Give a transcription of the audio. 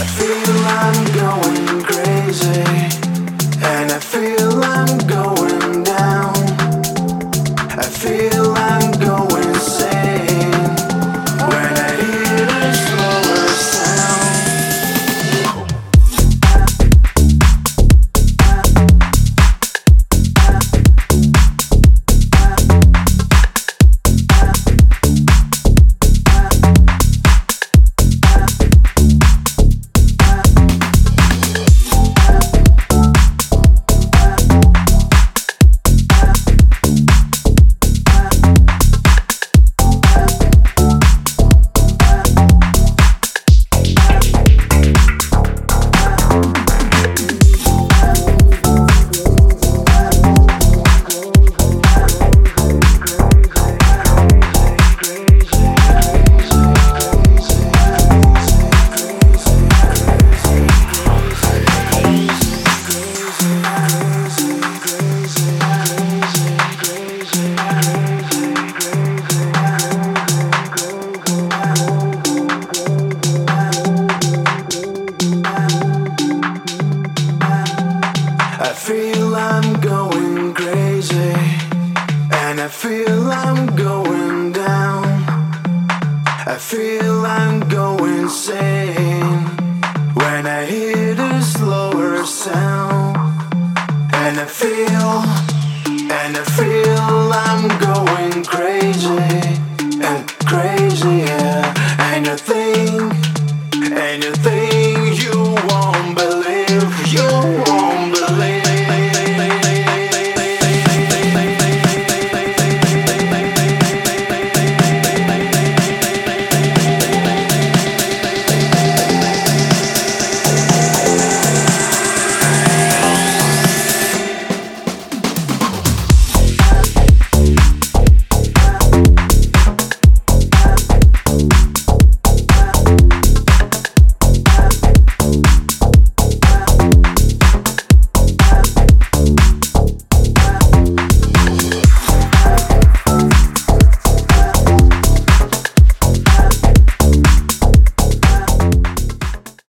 I feel I'm going crazy, and I feel going. feel I'm going crazy, and I feel I'm going down. I feel I'm going insane when I hear the slower sound, and I feel.